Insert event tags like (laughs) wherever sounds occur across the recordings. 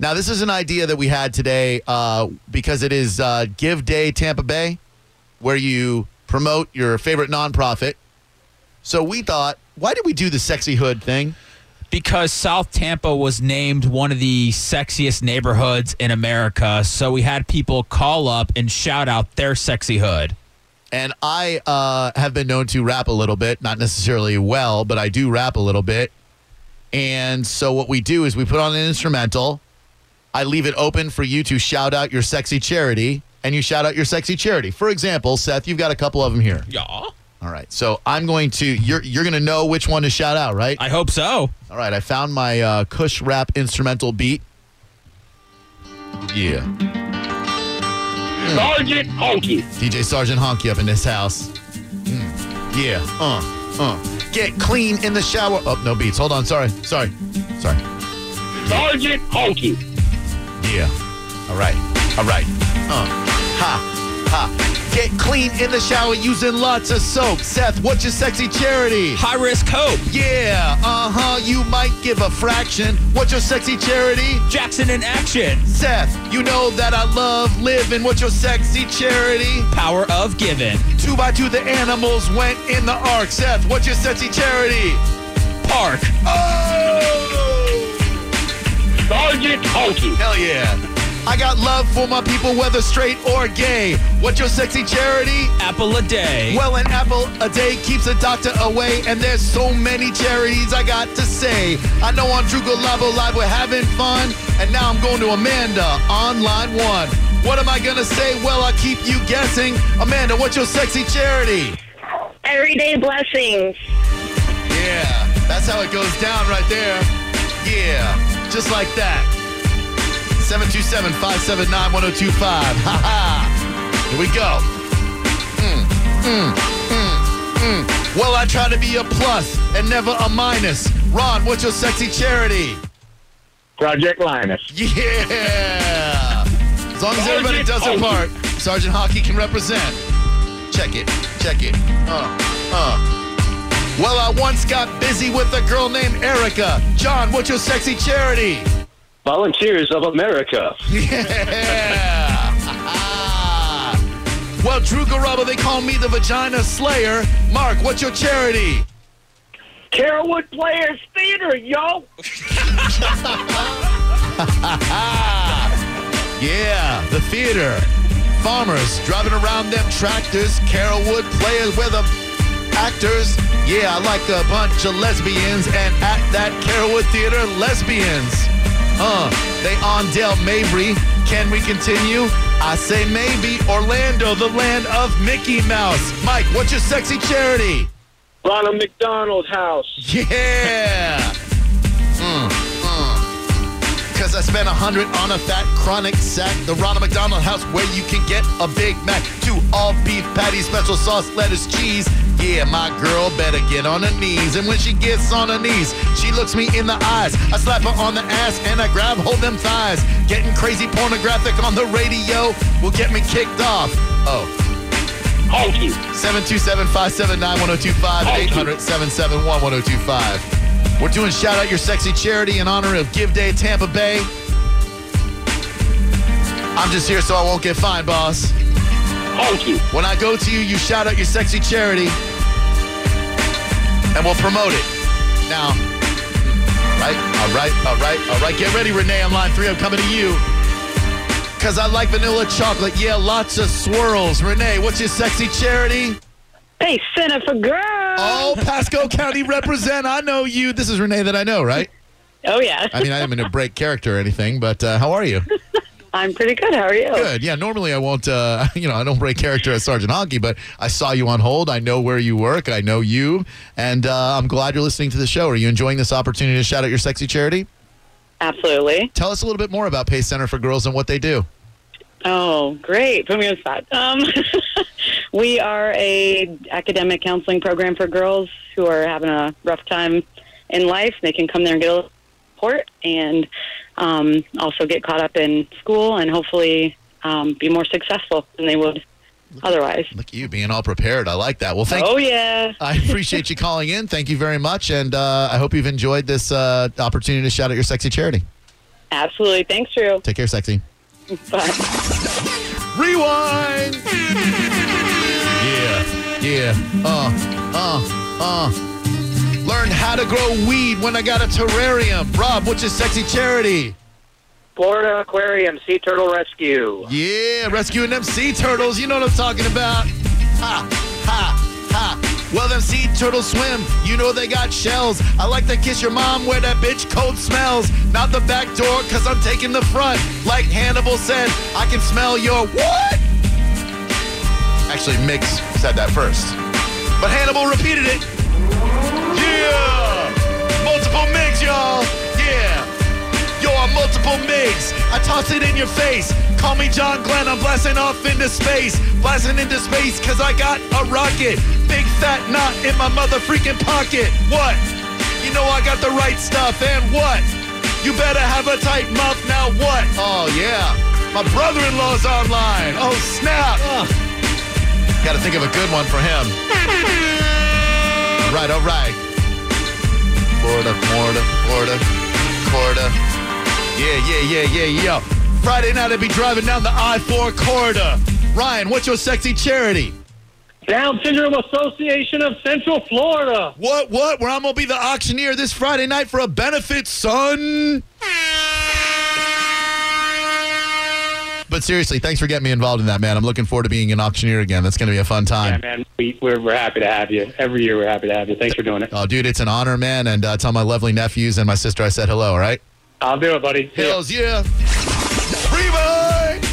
Now, this is an idea that we had today uh, because it is uh, Give Day Tampa Bay, where you promote your favorite nonprofit. So we thought, why did we do the sexy hood thing? because South Tampa was named one of the sexiest neighborhoods in America. So we had people call up and shout out their sexy hood. And I uh, have been known to rap a little bit, not necessarily well, but I do rap a little bit. And so what we do is we put on an instrumental. I leave it open for you to shout out your sexy charity, and you shout out your sexy charity. For example, Seth, you've got a couple of them here. Yeah. All right. So I'm going to you're you're going to know which one to shout out, right? I hope so. All right. I found my uh, Kush rap instrumental beat. Yeah. Sergeant Honky. DJ Sergeant Honky up in this house. Mm, yeah. Uh. Uh. Get clean in the shower. Oh, no beats. Hold on. Sorry. Sorry. Sorry. Sergeant Honky. Yeah. All right. All right. Uh. Ha. Ha. Get clean in the shower using lots of soap. Seth, what's your sexy charity? High risk hope. Yeah. Uh huh. You might give a fraction. What's your sexy charity? Jackson in action. Seth, you know that I love living. What's your sexy charity? Power of giving. Two by two, the animals went in the ark. Seth, what's your sexy charity? Park. Oh! Sergeant Honky. Hell yeah. I got love for my people, whether straight or gay. What's your sexy charity? Apple a day. Well, an apple a day keeps a doctor away, and there's so many charities I got to say. I know on Drew Garabo Live we're having fun, and now I'm going to Amanda on line one. What am I gonna say? Well, I'll keep you guessing. Amanda, what's your sexy charity? Everyday blessings. Yeah, that's how it goes down right there. Yeah, just like that. 727 579 1025. Ha ha. Here we go. Mm, mm, mm, mm. Well, I try to be a plus and never a minus. Ron, what's your sexy charity? Project Linus. Yeah. As long as everybody does their part, Sergeant Honky can represent. Check it. Check it. Uh, uh. Well, I once got busy with a girl named Erica. John, what's your sexy charity? Volunteers of America. Yeah. (laughs) well, Drew Garabo, they call me the Vagina Slayer. Mark, what's your charity? Carrollwood Players Theater, yo. (laughs) Yeah, the theater. Farmers driving around them tractors. Carrollwood players with the actors. Yeah, I like a bunch of lesbians. And at that Carrollwood theater, lesbians. Uh, they on Dale Mabry. Can we continue? I say maybe. Orlando, the land of Mickey Mouse. Mike, what's your sexy charity? Ronald McDonald House. Yeah. Mm, Cause I spent a hundred on a fat chronic sack. The Ronald McDonald House where you can get a Big Mac. Two all beef patties, special sauce, lettuce, cheese. Yeah, my girl better get on her knees. And when she gets on her knees, she looks me in the eyes. I slap her on the ass and I grab hold them thighs. Getting crazy pornographic on the radio will get me kicked off. Oh. Honky. 727-579-1025, 800-771-1025. We're doing shout out your sexy charity in honor of Give Day Tampa Bay. I'm just here so I won't get fined, boss. Honky. When I go to you, you shout out your sexy charity, and we'll promote it. Now, right, all right, all right, all right. Get ready, Renee. On line three, I'm coming to you. Cause I like vanilla chocolate. Yeah, lots of swirls. Renee, what's your sexy charity? Hey, Center for Girls. Oh, Pasco County represent. I know you. This is Renee that I know, right? Oh, yeah. I mean, I didn't mean to break character or anything, but uh, how are you? (laughs) I'm pretty good. How are you? Good. Yeah. Normally, I won't. Uh, (laughs) you know, I don't break character as Sergeant Honky, but I saw you on hold. I know where you work. I know you, and uh, I'm glad you're listening to the show. Are you enjoying this opportunity to shout out your sexy charity? Absolutely. Tell us a little bit more about Pace Center for Girls and what they do. Oh, great. Put me on the spot. Um, (laughs) we are a academic counseling program for girls who are having a rough time in life. They can come there and get a little support and um, also get caught up in school and hopefully um, be more successful than they would otherwise. Look at you being all prepared. I like that. Well, thank Oh, yeah. I appreciate you calling in. Thank you very much, and uh, I hope you've enjoyed this uh, opportunity to shout out your sexy charity. Absolutely. Thanks, Drew. Take care, sexy. Bye. Rewind. Yeah, yeah. Uh, uh, uh. Learn how to grow weed when I got a terrarium. Rob, what's your sexy charity? Florida Aquarium Sea Turtle Rescue. Yeah, rescuing them sea turtles. You know what I'm talking about. Ha, ha, ha. Well, them sea turtles swim. You know they got shells. I like to kiss your mom where that bitch coat smells. Not the back door, cause I'm taking the front. Like Hannibal said, I can smell your what? Actually, Mix said that first. But Hannibal repeated it. Multiple MIGs. I toss it in your face. Call me John Glenn. I'm blasting off into space. Blasting into space because I got a rocket. Big fat knot in my mother freaking pocket. What? You know I got the right stuff. And what? You better have a tight mouth. Now what? Oh, yeah. My brother in law's online. Oh, snap. Got to think of a good one for him. Right, all right. Florida, Florida, Florida, Florida. Yeah, yeah, yeah, yeah, yeah. Friday night I'll be driving down the I-4 corridor. Ryan, what's your sexy charity? Down Syndrome Association of Central Florida. What, what? Where I'm going to be the auctioneer this Friday night for a benefit, son. But seriously, thanks for getting me involved in that, man. I'm looking forward to being an auctioneer again. That's going to be a fun time. Yeah, man, we, we're, we're happy to have you. Every year we're happy to have you. Thanks for doing it. Oh, dude, it's an honor, man. And uh, tell my lovely nephews and my sister I said hello, all right? I'll do it, buddy. Hells yeah. Rewind.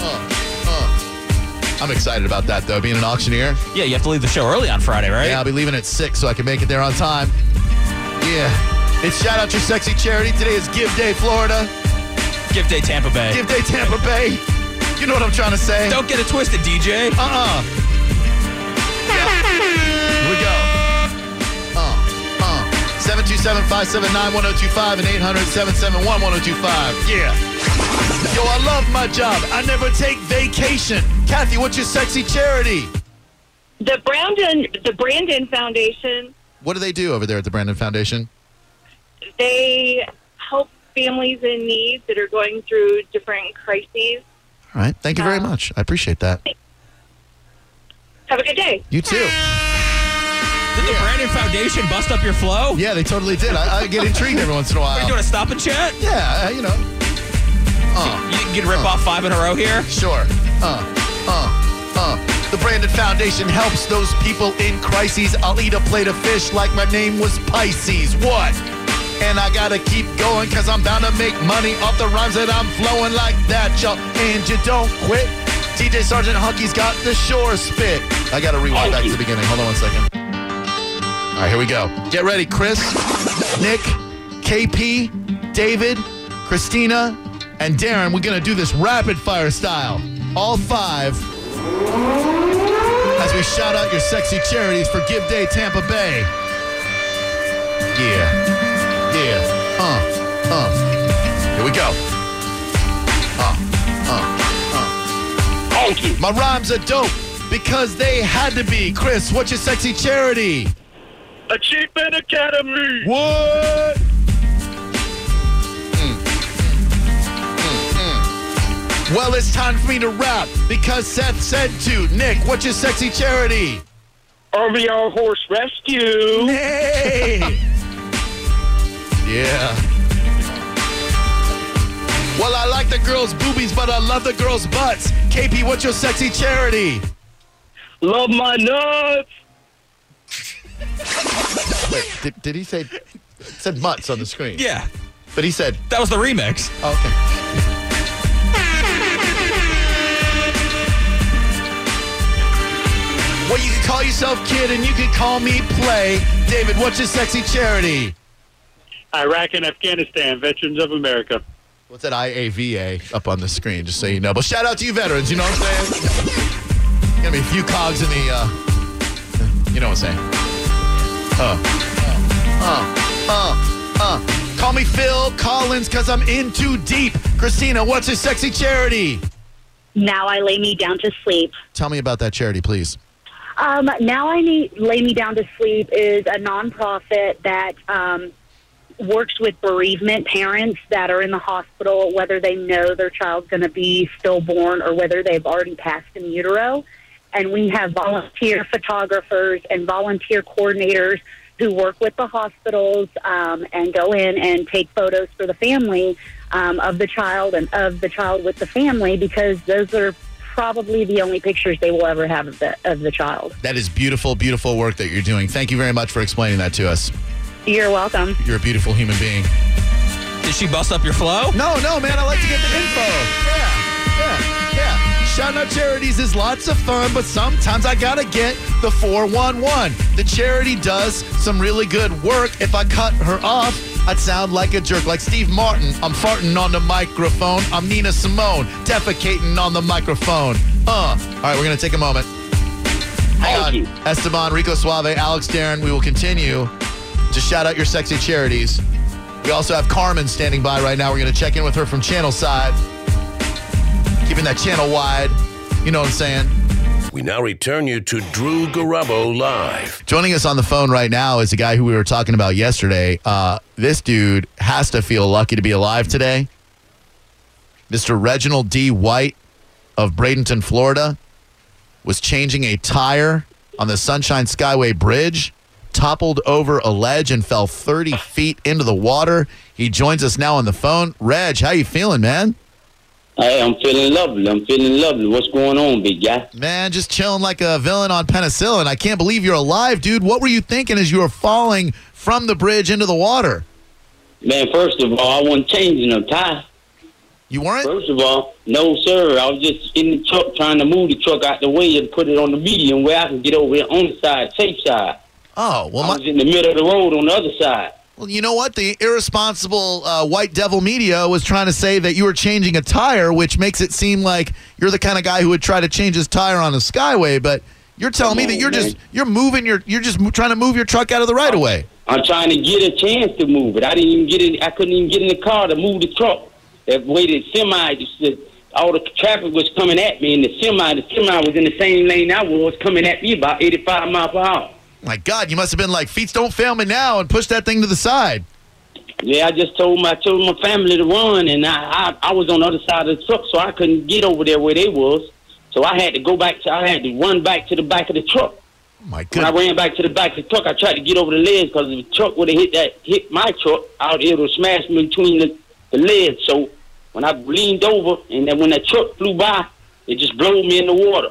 Uh, uh. I'm excited about that, though, being an auctioneer. Yeah, you have to leave the show early on Friday, right? Yeah, I'll be leaving at 6 so I can make it there on time. Yeah. It's Shout Out Your Sexy Charity. Today is Give Day, Florida. Give Day Tampa Bay. Give Day, Tampa Bay. You know what I'm trying to say? Don't get it twisted, DJ. Uh-uh. Yeah. 727-579-1025 and 800-771-1025. Yeah. Yo, I love my job. I never take vacation. Kathy, what's your sexy charity? The Brandon, the Brandon Foundation, What do they do over there at the Brandon Foundation? they help families in need that are going through different crises. All right. Thank you very Uh, much. I appreciate that. Have a good day. You too. Did the Brandon Foundation bust up your flow? Yeah, they totally did. I, I get intrigued every once in a while. Are you doing a stop and chat? Yeah, uh, you know. Uh. You can rip off five in a row here? Sure. Uh, uh, uh. The Brandon Foundation helps those people in crises. I'll eat a plate of fish like my name was Pisces. What? And I gotta keep going cause I'm bound to make money off the rhymes that I'm flowing like that, y'all. And you don't quit. TJ Sergeant Honky's got the shore spit. I gotta rewind back to the beginning. Hold on one second. Right, here we go. Get ready, Chris, Nick, KP, David, Christina, and Darren. We're gonna do this rapid fire style. All five. As we shout out your sexy charities for Give Day Tampa Bay. Yeah. Yeah. Uh. Uh. Here we go. Uh. Uh. You. My rhymes are dope because they had to be. Chris, what's your sexy charity? Achievement Academy. What? Mm. Mm. Well, it's time for me to rap because Seth said to. Nick, what's your sexy charity? RVR Horse Rescue. Hey! (laughs) yeah. Well, I like the girls' boobies, but I love the girls' butts. KP, what's your sexy charity? Love my nuts. Wait, did, did he say said mutts on the screen? Yeah. But he said, That was the remix. oh, okay. Well, you can call yourself kid and you can call me play. David, what's your sexy charity? Iraq and Afghanistan, Veterans of America. What's that IAVA up on the screen, just so you know. But shout out to you veterans, you know what I'm saying? Gonna be a few cogs in the, uh, you know what I'm saying. Uh, uh, uh, uh. Call me Phil Collins, cause I'm in too deep. Christina, what's your sexy charity? Now I lay me down to sleep. Tell me about that charity, please. Um, now I need lay me down to sleep is a nonprofit that um, works with bereavement parents that are in the hospital, whether they know their child's going to be stillborn or whether they've already passed in utero. And we have volunteer photographers and volunteer coordinators who work with the hospitals um, and go in and take photos for the family um, of the child and of the child with the family because those are probably the only pictures they will ever have of the, of the child. That is beautiful, beautiful work that you're doing. Thank you very much for explaining that to us. You're welcome. You're a beautiful human being. Did she bust up your flow? No, no, man. I like to get the info. Yeah, yeah, yeah. Shout out charities is lots of fun, but sometimes I gotta get the 411. The charity does some really good work. If I cut her off, I'd sound like a jerk, like Steve Martin. I'm farting on the microphone. I'm Nina Simone, defecating on the microphone. Uh. All right, we're gonna take a moment. Hang Thank on. you. Esteban, Rico Suave, Alex Darren. We will continue to shout out your sexy charities. We also have Carmen standing by right now. We're to check in with her from channel side. Keeping that channel wide. You know what I'm saying? We now return you to Drew Garabo live. Joining us on the phone right now is a guy who we were talking about yesterday. Uh, this dude has to feel lucky to be alive today. Mr. Reginald D. White of Bradenton, Florida, was changing a tire on the Sunshine Skyway Bridge, toppled over a ledge and fell 30 feet into the water. He joins us now on the phone. Reg, how you feeling, man? Hey, I'm feeling lovely. I'm feeling lovely. What's going on, big guy? Man, just chilling like a villain on penicillin. I can't believe you're alive, dude. What were you thinking as you were falling from the bridge into the water? Man, first of all, I wasn't changing no tire. You weren't? First of all, no, sir. I was just in the truck trying to move the truck out the way and put it on the median where I can get over here on the side, safe side. Oh, well, I my, was in the middle of the road on the other side. Well you know what? The irresponsible uh, white devil media was trying to say that you were changing a tire, which makes it seem like you're the kind of guy who would try to change his tire on a Skyway. But you're telling me that you're just you're moving your you're just trying to move your truck out of the right of way. I'm trying to get a chance to move it. I didn't even get in. I couldn't even get in the car to move the truck. That way, the semi, just, all the traffic was coming at me, and the semi, the semi was in the same lane I was, coming at me about 85 miles per hour. My God, you must have been like, feet don't fail me now, and push that thing to the side. Yeah, I just told my told my family to run, and I, I I was on the other side of the truck, so I couldn't get over there where they was. So I had to go back. To, I had to run back to the back of the truck. Oh my God! When I ran back to the back of the truck, I tried to get over the ledge because if the truck would have hit that hit my truck out, here, it would have smashed me between the, the ledge. So when I leaned over, and then when that truck flew by, it just blew me in the water.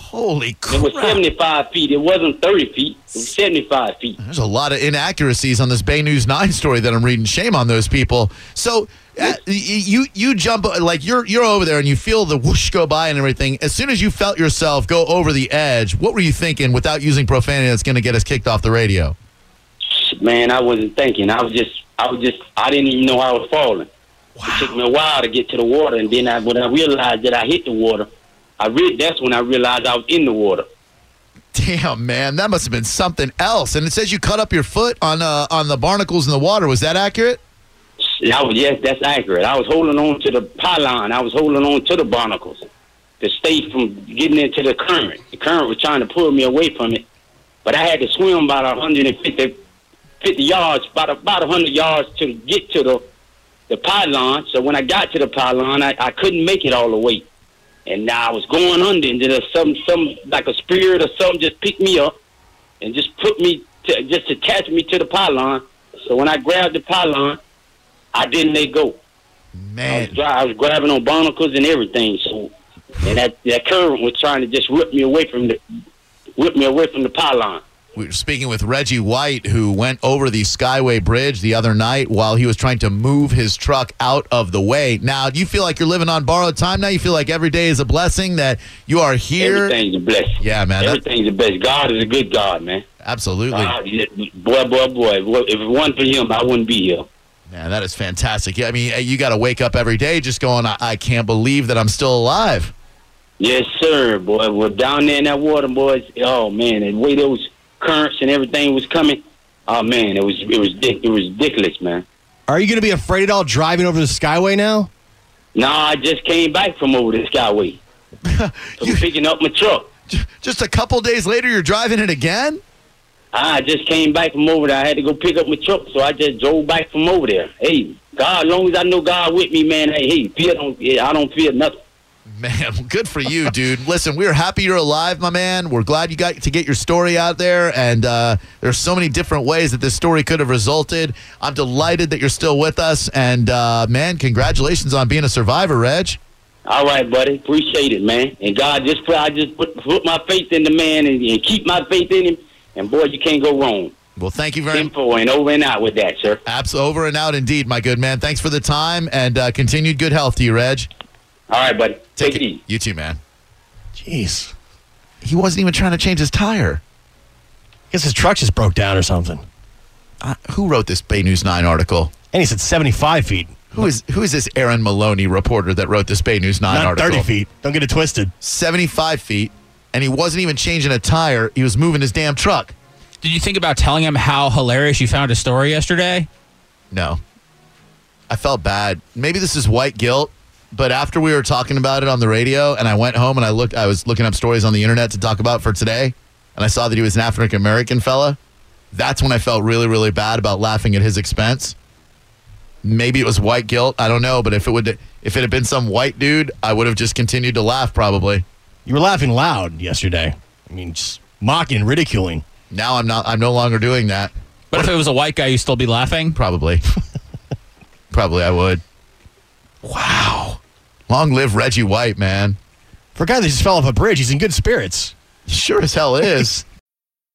Holy crap. It was 75 feet. It wasn't 30 feet. It was 75 feet. There's a lot of inaccuracies on this Bay News 9 story that I'm reading. Shame on those people. So uh, you you jump like you're you're over there and you feel the whoosh go by and everything. As soon as you felt yourself go over the edge, what were you thinking without using profanity that's going to get us kicked off the radio? Man, I wasn't thinking. I was just, I was just, I didn't even know I was falling. It took me a while to get to the water, and then I, when I realized that I hit the water, I re- that's when I realized I was in the water. Damn, man, that must have been something else. And it says you cut up your foot on uh, on the barnacles in the water. Was that accurate? I was, yes, that's accurate. I was holding on to the pylon. I was holding on to the barnacles to stay from getting into the current. The current was trying to pull me away from it, but I had to swim about 150 50 yards, about about 100 yards to get to the the pylon. So when I got to the pylon, I, I couldn't make it all the way, and now I was going under, and then some some like a spirit or something just picked me up and just put me to, just attached me to the pylon. So when I grabbed the pylon, I didn't let go. I was, Man, dry, I was grabbing on barnacles and everything. So, and that that current was trying to just rip me away from the rip me away from the pylon. We were speaking with Reggie White, who went over the Skyway Bridge the other night while he was trying to move his truck out of the way. Now, do you feel like you're living on borrowed time now? You feel like every day is a blessing that you are here? Everything's a blessing. Yeah, man. That, Everything's a blessing. God is a good God, man. absolutely. Yeah, boy, boy, boy. If it wasn't for Him, I wouldn't be here. Man, that is fantastic. Yeah, I mean, you got to wake up every day just going, I, I can't believe that I'm still alive. Yes, sir, boy. Well, down there in that water, boys. Oh man, and the way those currents and everything was coming. Oh man, it was it was it was ridiculous, man. Are you going to be afraid at all driving over the Skyway now? No, I just came back from over the Skyway. (laughs) from picking up my truck. Just a couple days later, you're driving it again? I just came back from over there. I had to go pick up my truck, so I just drove back from over there. Hey, God, as long as I know God with me, man. Hey, hey, fear don't, I don't fear nothing. Man, good for you, dude. Listen, we're happy you're alive, my man. We're glad you got to get your story out there. And uh, there's so many different ways that this story could have resulted. I'm delighted that you're still with us. And, uh, man, congratulations on being a survivor, Reg. All right, buddy. Appreciate it, man. And God, just I just put, put my faith in the man and, and keep my faith in him. And, boy, you can't go wrong. Well, thank you very much. Info and over and out with that, sir. Apps over and out indeed, my good man. Thanks for the time and uh, continued good health to you, Reg. All right, buddy. Take, Take it it. easy. You too, man. Jeez. He wasn't even trying to change his tire. Guess his truck just broke down or something. Uh, who wrote this Bay News 9 article? And he said 75 feet, Who is who is this Aaron Maloney reporter that wrote this Bay News 9 not article? 30 feet. Don't get it twisted. 75 feet, and he wasn't even changing a tire. He was moving his damn truck. Did you think about telling him how hilarious you found his story yesterday? No. I felt bad. Maybe this is white guilt, but after we were talking about it on the radio and I went home and I looked I was looking up stories on the internet to talk about for today, and I saw that he was an African American fella, that's when I felt really, really bad about laughing at his expense. Maybe it was white guilt. I don't know, but if it would if it had been some white dude, I would have just continued to laugh probably. You were laughing loud yesterday. I mean, just mocking ridiculing. Now I'm not I'm no longer doing that. But if it was a white guy, you'd still be laughing? Probably. (laughs) Probably I would. Wow. Long live Reggie White, man. For a guy that just fell off a bridge, he's in good spirits. Sure as hell is.